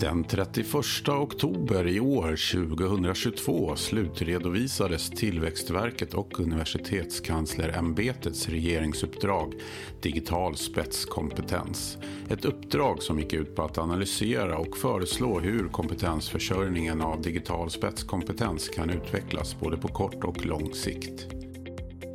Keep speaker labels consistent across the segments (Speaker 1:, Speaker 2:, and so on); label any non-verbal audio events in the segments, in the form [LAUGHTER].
Speaker 1: Den 31 oktober i år, 2022, slutredovisades Tillväxtverket och Universitetskanslerämbetets regeringsuppdrag Digital spetskompetens. Ett uppdrag som gick ut på att analysera och föreslå hur kompetensförsörjningen av digital spetskompetens kan utvecklas både på kort och lång sikt.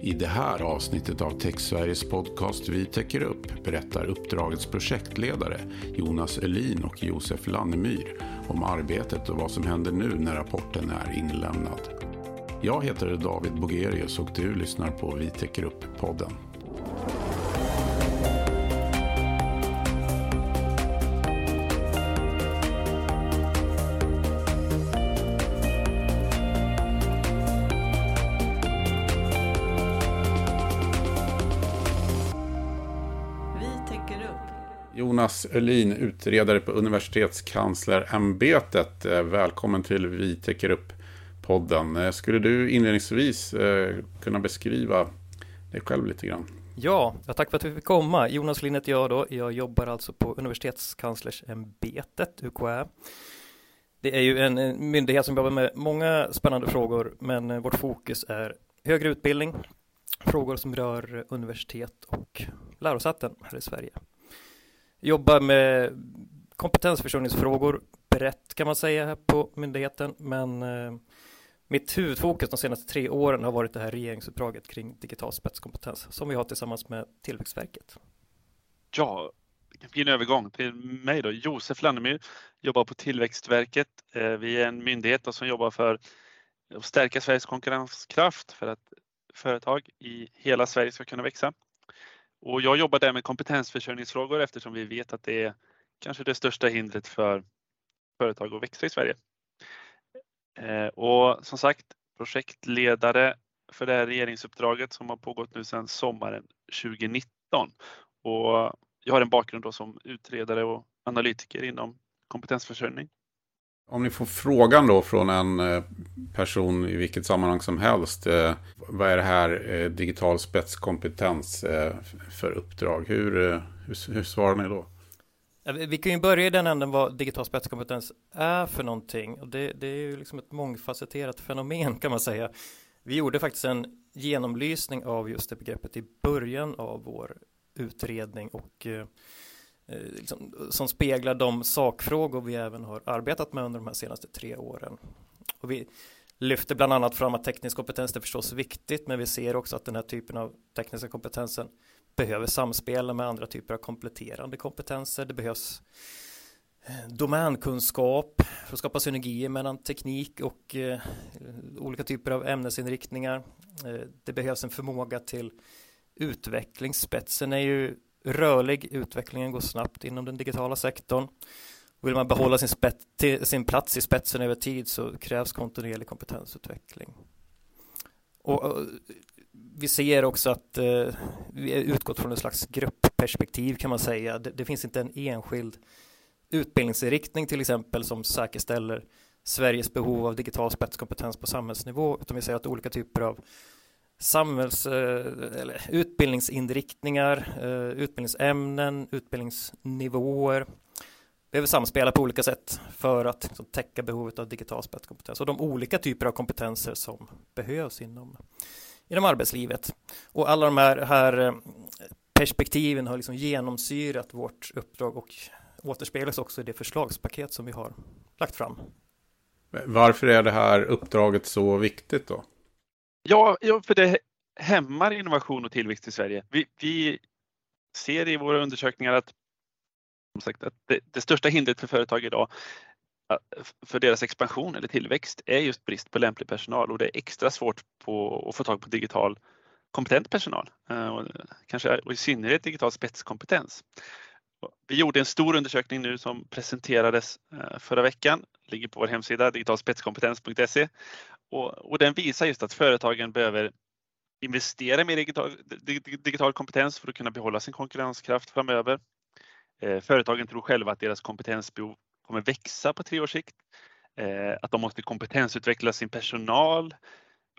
Speaker 1: I det här avsnittet av TechSveriges podcast Vi täcker upp berättar uppdragets projektledare Jonas Elin och Josef Lannemyr om arbetet och vad som händer nu när rapporten är inlämnad. Jag heter David Bogerius och du lyssnar på Vi täcker upp-podden. Jonas Ölin, utredare på Universitetskanslerämbetet. Eh, välkommen till Vi täcker upp-podden. Eh, skulle du inledningsvis eh, kunna beskriva dig själv lite grann?
Speaker 2: Ja, tack för att vi fick komma. Jonas Lin heter jag då. Jag jobbar alltså på Universitetskanslersämbetet, UKÄ. Det är ju en myndighet som jobbar med många spännande frågor, men vårt fokus är högre utbildning, frågor som rör universitet och lärosäten här i Sverige jobbar med kompetensförsörjningsfrågor brett kan man säga här på myndigheten, men eh, mitt huvudfokus de senaste tre åren har varit det här regeringsuppdraget kring digital spetskompetens som vi har tillsammans med Tillväxtverket.
Speaker 3: Ja, vilken fin övergång till mig då. Josef Lannemyr jobbar på Tillväxtverket. Eh, vi är en myndighet som jobbar för att stärka Sveriges konkurrenskraft för att företag i hela Sverige ska kunna växa. Och jag jobbar där med kompetensförsörjningsfrågor eftersom vi vet att det är kanske det största hindret för företag att växa i Sverige. Eh, och som sagt, projektledare för det här regeringsuppdraget som har pågått nu sedan sommaren 2019. Och jag har en bakgrund då som utredare och analytiker inom kompetensförsörjning.
Speaker 1: Om ni får frågan då från en eh, person i vilket sammanhang som helst. Eh, vad är det här eh, digital spetskompetens för uppdrag? Hur, hur, hur svarar ni då?
Speaker 2: Vi kan ju börja i den änden vad digital spetskompetens är för någonting. Och det, det är ju liksom ett mångfacetterat fenomen kan man säga. Vi gjorde faktiskt en genomlysning av just det begreppet i början av vår utredning och Eh, Eh, liksom, som speglar de sakfrågor vi även har arbetat med under de här senaste tre åren. Och vi lyfter bland annat fram att teknisk kompetens är förstås viktigt, men vi ser också att den här typen av tekniska kompetensen behöver samspela med andra typer av kompletterande kompetenser. Det behövs eh, domänkunskap för att skapa synergier mellan teknik och eh, olika typer av ämnesinriktningar. Eh, det behövs en förmåga till utveckling. Spetsen är ju rörlig, utvecklingen går snabbt inom den digitala sektorn. Vill man behålla sin, sin plats i spetsen över tid så krävs kontinuerlig kompetensutveckling. Och, vi ser också att eh, vi är utgått från ett slags gruppperspektiv kan man säga. Det, det, finns inte en enskild utbildningsinriktning till exempel som säkerställer Sveriges behov av digital spetskompetens på samhällsnivå utan vi ser att olika typer av samhälls eh, eller utbildningsinriktningar, eh, utbildningsämnen, utbildningsnivåer behöver samspela på olika sätt för att liksom, täcka behovet av digital spetskompetens och de olika typer av kompetenser som behövs inom, inom arbetslivet. Och alla de här, här eh, perspektiven har liksom genomsyrat vårt uppdrag och återspeglas också i det förslagspaket som vi har lagt fram.
Speaker 1: Varför är det här uppdraget så viktigt då?
Speaker 3: Ja, ja, för det hämmar innovation och tillväxt i Sverige. Vi, vi ser i våra undersökningar att, sagt, att det, det, största hindret för företag idag för deras expansion eller tillväxt är just brist på lämplig personal och det är extra svårt på att få tag på digital kompetent personal. Eh, och kanske och i synnerhet digital spetskompetens. Vi gjorde en stor undersökning nu som presenterades eh, förra veckan, ligger på vår hemsida digitalspetskompetens.se och, och den visar just att företagen behöver investera mer i digital, digital kompetens för att kunna behålla sin konkurrenskraft framöver. Eh, företagen tror själva att deras kompetensbehov kommer växa på tre års sikt. Eh, att de måste kompetensutveckla sin personal.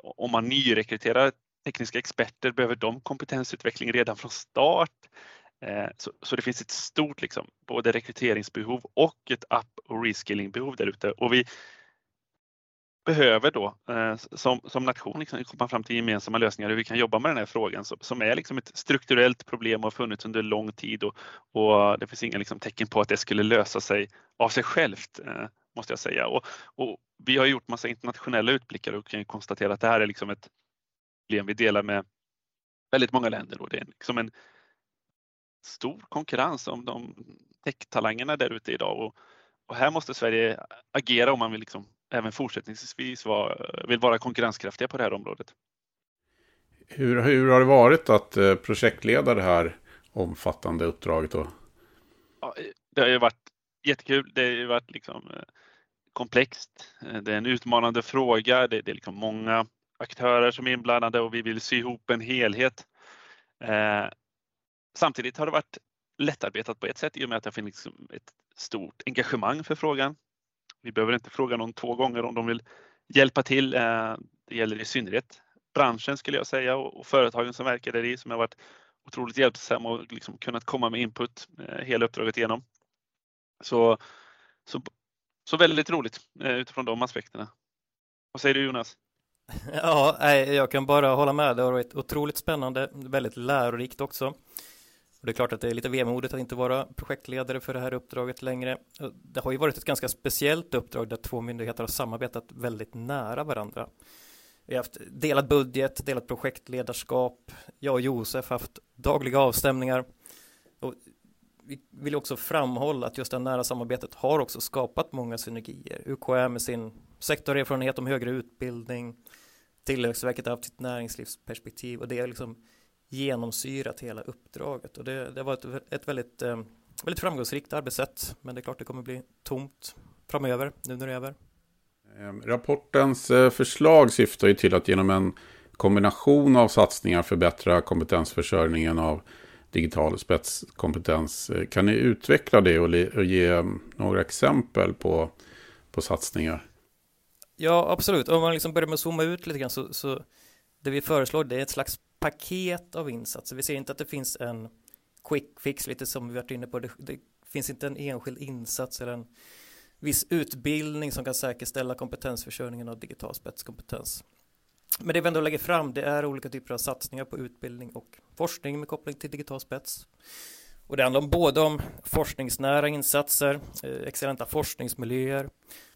Speaker 3: Om man nyrekryterar tekniska experter behöver de kompetensutveckling redan från start. Eh, så, så, det finns ett stort liksom, både rekryteringsbehov och ett up och reskillingbehov där ute. Och vi behöver då eh, som, som nation liksom, komma fram till gemensamma lösningar hur vi kan jobba med den här frågan som är liksom ett strukturellt problem och har funnits under lång tid och, och det finns inga liksom, tecken på att det skulle lösa sig av sig självt eh, måste jag säga. Och, och vi har gjort massa internationella utblickar och kan konstatera att det här är liksom ett problem vi delar med väldigt många länder och det är liksom en stor konkurrens om de tech-talangerna där ute idag och, och, här måste Sverige agera om man vill liksom även fortsättningsvis vara, vill vara konkurrenskraftiga på det här området.
Speaker 1: Hur, hur har det varit att eh, projektleda det här omfattande uppdraget? Då?
Speaker 3: Ja, det har ju varit jättekul. Det har ju varit liksom eh, komplext. Eh, det är en utmanande fråga. Det, det är liksom många aktörer som är inblandade och vi vill sy ihop en helhet. Eh, samtidigt har det varit lättarbetat på ett sätt i och med att det finns liksom ett stort engagemang för frågan. Vi behöver inte fråga någon två gånger om de vill hjälpa till. Eh, det gäller i synnerhet branschen skulle jag säga och, företagen som verkar där i som har varit otroligt hjälpsamma och liksom kunnat komma med input eh, hela uppdraget igenom. Så, så, så väldigt roligt eh, utifrån de aspekterna. Vad säger du Jonas? [LAUGHS]
Speaker 2: Ja, jag kan bara hålla med. Det har varit otroligt spännande, väldigt lärorikt också. Och det är klart att det är lite vemodigt att inte vara projektledare för det här uppdraget längre. Det har ju varit ett ganska speciellt uppdrag där två myndigheter har samarbetat väldigt nära varandra. Vi har haft delad budget, delat projektledarskap. Jag och Josef har haft dagliga avstämningar. Och vi vill också framhålla att just det nära samarbetet har också skapat många synergier. UKÄ med sin sektorerfarenhet om högre utbildning, Tillväxtverket har haft sitt näringslivsperspektiv och det är liksom genomsyrat hela uppdraget och det, det var ett, ett väldigt, eh, väldigt framgångsrikt arbetssätt men det är klart det kommer bli tomt framöver nu när det är över.
Speaker 1: Ehm, rapportens eh, förslag syftar ju till att genom en kombination av satsningar förbättra kompetensförsörjningen av digital spetskompetens. Eh, kan ni utveckla det och ge några exempel på, på satsningar?
Speaker 2: Ja, absolut. Om man liksom börjar med att zooma ut lite grann så, så det vi föreslår det är ett slags paket av insatser. Vi ser inte att det finns en quick fix, lite som vi varit inne på. Det, det finns inte en enskild insats eller en viss utbildning som kan säkerställa kompetensförsörjningen av digital spetskompetens. Men det vi ändå lägger fram det är olika typer av satsningar på utbildning och forskning med koppling till digital spets. Och det handlar om både om forskningsnära insatser, eh, excellenta forskningsmiljöer,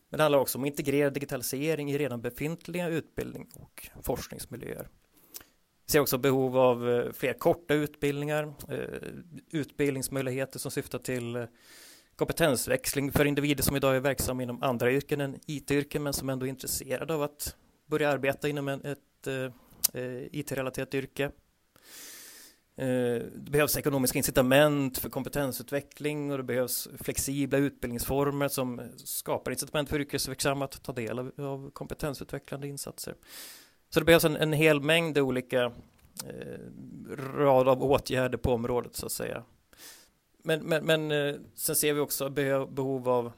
Speaker 2: men det handlar också om att integrera digitalisering i redan befintliga utbildning och forskningsmiljöer. Vi ser också behov av eh, fler korta utbildningar, eh, utbildningsmöjligheter som syftar till eh, kompetensväxling för individer som idag är verksamma inom andra yrken än IT-yrken men som ändå är intresserade av att börja arbeta inom en, ett IT-relaterat yrke. Det behövs ekonomiska incitament för kompetensutveckling och det behövs flexibla utbildningsformer som skapar incitament för yrkesverksamma att ta del av, av kompetensutvecklande insatser. Så det behövs en, en hel mängd olika eh, rad av åtgärder på området så att säga. Men, men, men eh, sen ser vi också behov av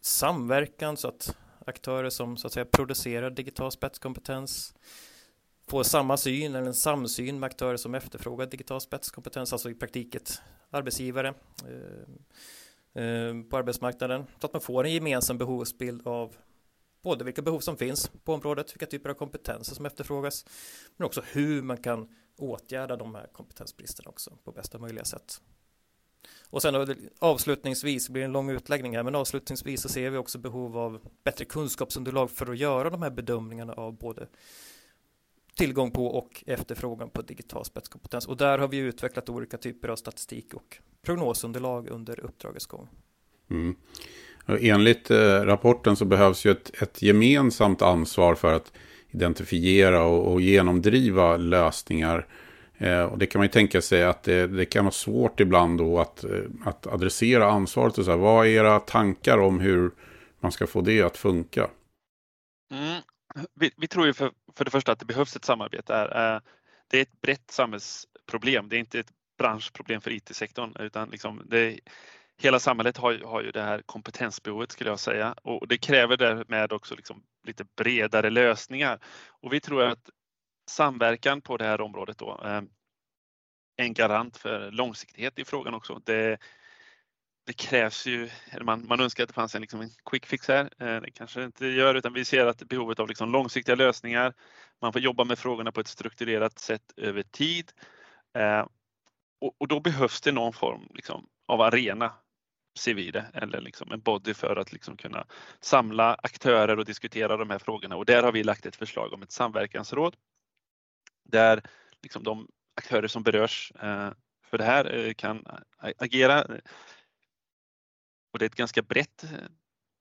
Speaker 2: samverkan så att aktörer som så att säga producerar digital spetskompetens får samma syn eller en samsyn med aktörer som efterfrågar digital spetskompetens, alltså i praktiken arbetsgivare eh, eh, på arbetsmarknaden, så att man får en gemensam behovsbild av både vilka behov som finns på området, vilka typer av kompetenser som efterfrågas, men också hur man kan åtgärda de här kompetensbristerna också på bästa möjliga sätt. Och sen avslutningsvis, det blir en lång utläggning här, men avslutningsvis så ser vi också behov av bättre kunskapsunderlag för att göra de här bedömningarna av både tillgång på och efterfrågan på digital spetskompetens. Och där har vi utvecklat olika typer av statistik och prognosunderlag under uppdragets gång.
Speaker 1: Mm. Enligt eh, rapporten så behövs ju ett, ett gemensamt ansvar för att identifiera och, och genomdriva lösningar Eh, och det kan man ju tänka sig att det, det, kan vara svårt ibland då att, eh, att adressera ansvaret. Och så här, vad är era tankar om hur man ska få det att funka?
Speaker 3: Mm. Vi, vi, tror ju för, för det första att det behövs ett samarbete. Här. Eh, det är ett brett samhällsproblem. Det är inte ett branschproblem för IT-sektorn utan liksom det, hela samhället har, har ju det här kompetensbehovet skulle jag säga och det kräver därmed också liksom lite bredare lösningar. Och vi tror att samverkan på det här området då, eh, en garant för långsiktighet i frågan också. Det, det krävs ju, man, man önskar att det fanns en, liksom en quick fix här. Eh, det kanske det inte gör utan vi ser att behovet av liksom långsiktiga lösningar. Man får jobba med frågorna på ett strukturerat sätt över tid. Eh, och, och, då behövs det någon form liksom, av arena, ser vi det, eller liksom en body för att liksom kunna samla aktörer och diskutera de här frågorna. Och där har vi lagt ett förslag om ett samverkansråd där liksom de aktörer som berörs eh, för det här eh, kan agera och det är ett ganska brett,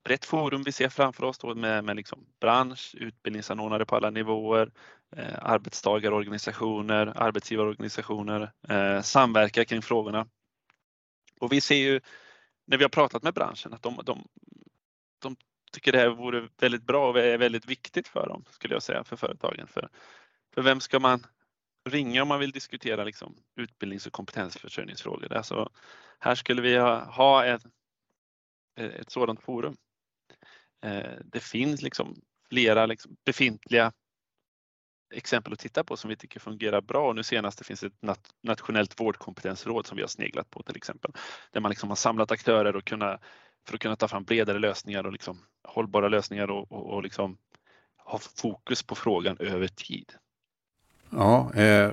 Speaker 3: brett forum vi ser framför oss då med, med liksom bransch, utbildningsanordnare på alla nivåer, eh, arbetstagarorganisationer, arbetsgivarorganisationer, samverka kring frågorna. Och vi ser ju när vi har pratat med branschen att de, de, de tycker det här vore väldigt bra och är väldigt viktigt för dem, skulle jag säga, för företagen. För, för vem ska man ringa om man vill diskutera liksom utbildnings och kompetensförsörjningsfrågor? Alltså, här skulle vi ha, ha eh, ett sådant forum. Eh, det finns liksom flera liksom befintliga exempel att titta på som vi tycker fungerar bra. Och nu senast det finns ett nationellt vårdkompetensråd som vi har sneglat på till exempel. Där man liksom har samlat aktörer och kunna, för att kunna ta fram bredare lösningar och liksom hållbara lösningar och, och, och liksom ha fokus på frågan över tid.
Speaker 1: Ja, eh,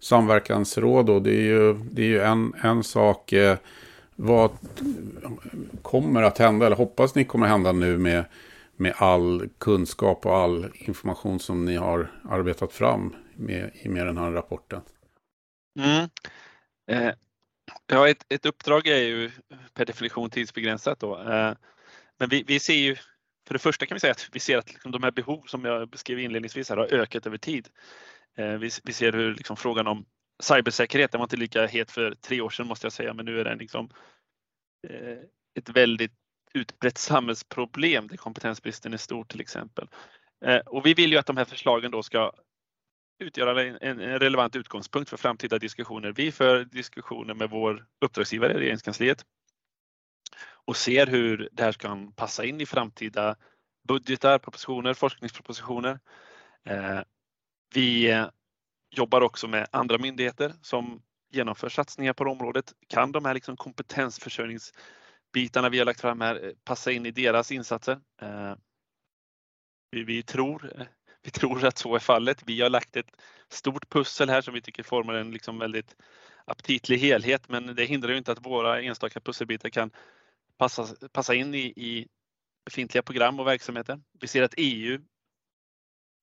Speaker 1: samverkansråd då, det är ju, det är ju en, en sak. Eh, vad kommer att hända, eller hoppas ni kommer att hända nu med, med all kunskap och all information som ni har arbetat fram med, med den här rapporten?
Speaker 3: Mm. Eh, ja, ett, ett uppdrag är ju per definition tidsbegränsat då. Eh, men vi, vi ser ju, för det första kan vi säga att vi ser att liksom de här behov som jag beskrev inledningsvis här har ökat över tid. Eh, vi, vi ser hur liksom frågan om cybersäkerhet, den var inte lika het för tre år sedan måste jag säga, men nu är den liksom eh, ett väldigt utbrett samhällsproblem där kompetensbristen är stor till exempel. Eh, och vi vill ju att de här förslagen då ska utgöra en, en relevant utgångspunkt för framtida diskussioner. Vi för diskussioner med vår uppdragsgivare, i regeringskansliet, och ser hur det här kan passa in i framtida budgetar, propositioner, forskningspropositioner. Eh, vi eh, jobbar också med andra myndigheter som genomför satsningar på området. Kan de här liksom bitarna vi har lagt fram här eh, passar passa in i deras insatser? Eh, vi, vi, tror, eh, [LAUGHS] vi tror att så är fallet. Vi har lagt ett stort pussel här som vi tycker formar en liksom väldigt aptitlig helhet, men det hindrar ju inte att våra enstaka pusselbitar kan passa, passa in i, i befintliga program och verksamheter. Vi ser att EU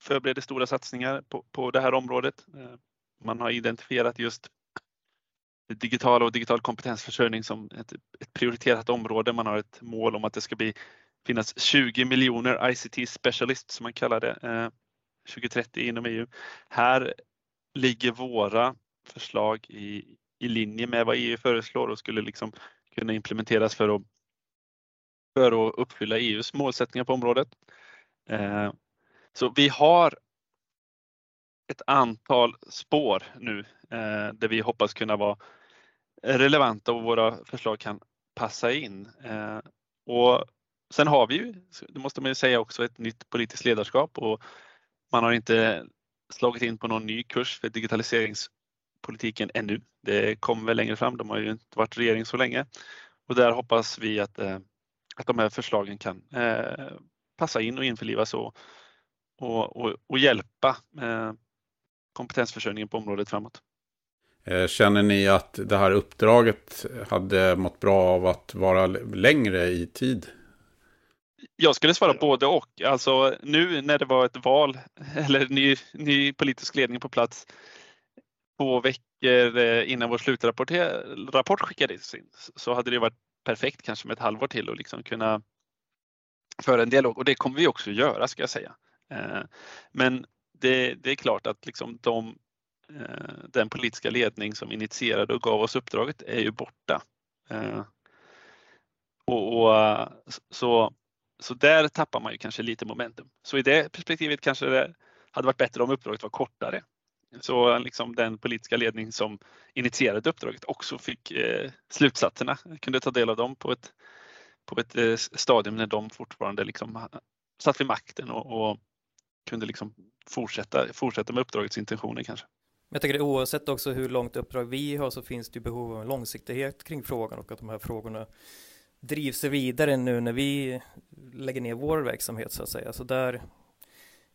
Speaker 3: förbereder stora satsningar på, på det här området. Man har identifierat just digitala och digital kompetensförsörjning som ett, ett, prioriterat område. Man har ett mål om att det ska bli, finnas 20 miljoner ICT specialists som man kallar det eh, 2030 inom EU. Här ligger våra förslag i, i linje med vad EU föreslår och skulle liksom kunna implementeras för att, för att uppfylla EUs målsättningar på området. Eh, så vi har ett antal spår nu Eh, där vi hoppas kunna vara relevanta och våra förslag kan passa in. Eh, och sen har vi ju, det måste man ju säga också, ett nytt politiskt ledarskap och man har inte slagit in på någon ny kurs för digitaliseringspolitiken ännu. Det kommer väl längre fram, de har ju inte varit regering så länge. Och där hoppas vi att, eh, att de här förslagen kan eh, passa in och införlivas och, och, och, och hjälpa eh, kompetensförsörjningen på området framåt.
Speaker 1: Eh, känner ni att det här uppdraget hade mått bra av att vara längre i tid?
Speaker 3: Jag skulle svara både och. Alltså nu när det var ett val [LAUGHS] eller ny, ny politisk ledning på plats två veckor eh, innan vår slutrapport rapport skickades in så hade det varit perfekt kanske med ett halvår till och liksom kunna föra en dialog och det kommer vi också göra ska jag säga. Eh, men det, det är klart att liksom de Eh, den politiska ledning som initierade och gav oss uppdraget är ju borta. Eh, och, och, så, så där tappar man ju kanske lite momentum. Så i det perspektivet kanske det hade varit bättre om uppdraget var kortare. Så liksom den politiska ledning som initierade uppdraget också fick eh, slutsatserna, kunde ta del av dem på ett, på ett eh, stadium när de fortfarande liksom satt vid makten och, och kunde liksom fortsätta, fortsätta med uppdragets intentioner kanske.
Speaker 2: Jag tycker det oavsett också hur långt uppdrag vi har så finns det ju behov av en långsiktighet kring frågan och att de här frågorna drivs vidare nu när vi lägger ner vår verksamhet så att säga. Så där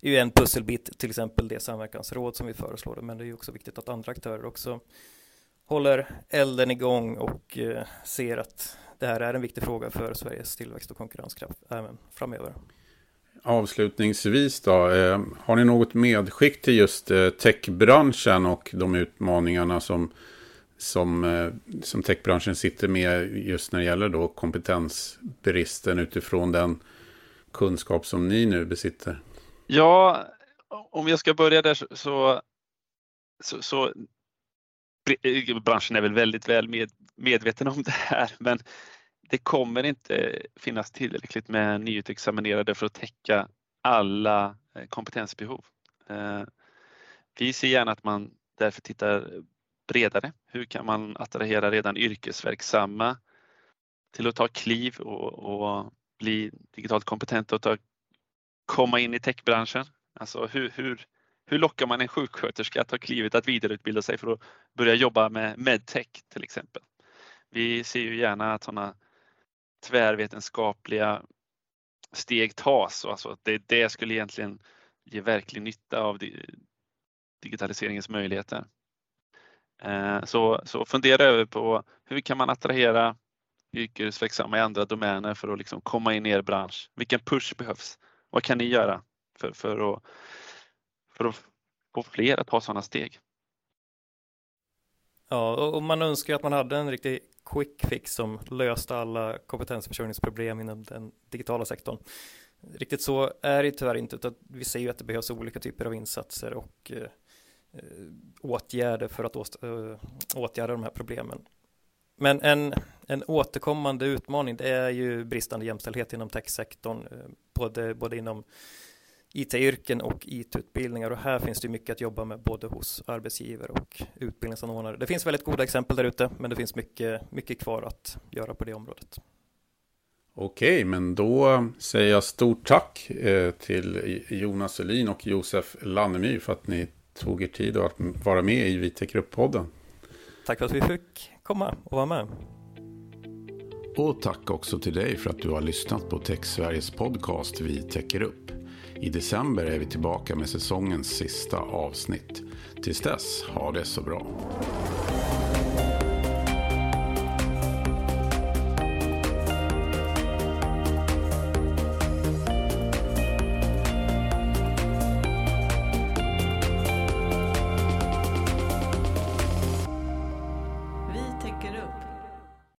Speaker 2: är ju en pusselbit till exempel det samverkansråd som vi föreslår men det är ju också viktigt att andra aktörer också håller elden igång och eh, ser att det här är en viktig fråga för Sveriges tillväxt och konkurrenskraft även framöver.
Speaker 1: Avslutningsvis då, eh, har ni något medskick till just eh, techbranschen och de utmaningarna som, som, eh, som techbranschen sitter med just när det gäller då kompetensbristen utifrån den kunskap som ni nu besitter?
Speaker 3: Ja, om jag ska börja där så, så, så eh, branschen är väl väldigt väl med, medveten om det här, men det kommer inte finnas tillräckligt med nyutexaminerade för att täcka alla eh, kompetensbehov. Eh, vi ser gärna att man därför tittar bredare. Hur kan man attrahera redan yrkesverksamma till att ta kliv och, och bli digitalt kompetenta och ta, komma in i techbranschen? Alltså hur, hur, hur lockar man en sjuksköterska att ta klivet att vidareutbilda sig för att börja jobba med medtech till exempel? Vi ser ju gärna att sådana tvärvetenskapliga steg tas. Alltså det, det skulle egentligen ge verklig nytta av digitaliseringens möjligheter. Eh, så, så fundera över på hur kan man attrahera yrkesverksamma i andra domäner för att liksom komma in i er bransch? Vilken push behövs? Vad kan ni göra för, för, att, för att få fler att ta sådana steg?
Speaker 2: Ja, och man önskar att man hade en riktig quick fix som löste alla kompetensförsörjningsproblem inom den digitala sektorn. Riktigt så är det tyvärr inte, utan vi ser ju att det behövs olika typer av insatser och eh, eh, åtgärder för att åst- eh, åtgärda de här problemen. Men en, en återkommande utmaning det är ju bristande jämställdhet inom techsektorn, eh, både, både inom IT-yrken och IT-utbildningar och här finns det mycket att jobba med både hos arbetsgivare och utbildningsanordnare. Det finns väldigt goda exempel där ute men det finns mycket, mycket kvar att göra på det området.
Speaker 1: Okej, men då säger jag stort tack eh, till Jonas Elin och Josef Lannemyr för att ni tog er tid att vara med i Vitec-podden.
Speaker 2: Tack för att vi fick komma och vara med.
Speaker 1: Och tack också till dig för att du har lyssnat på Tech Sveriges podcast Vi täcker upp. I december är vi tillbaka med säsongens sista avsnitt. Tills dess, ha det så bra.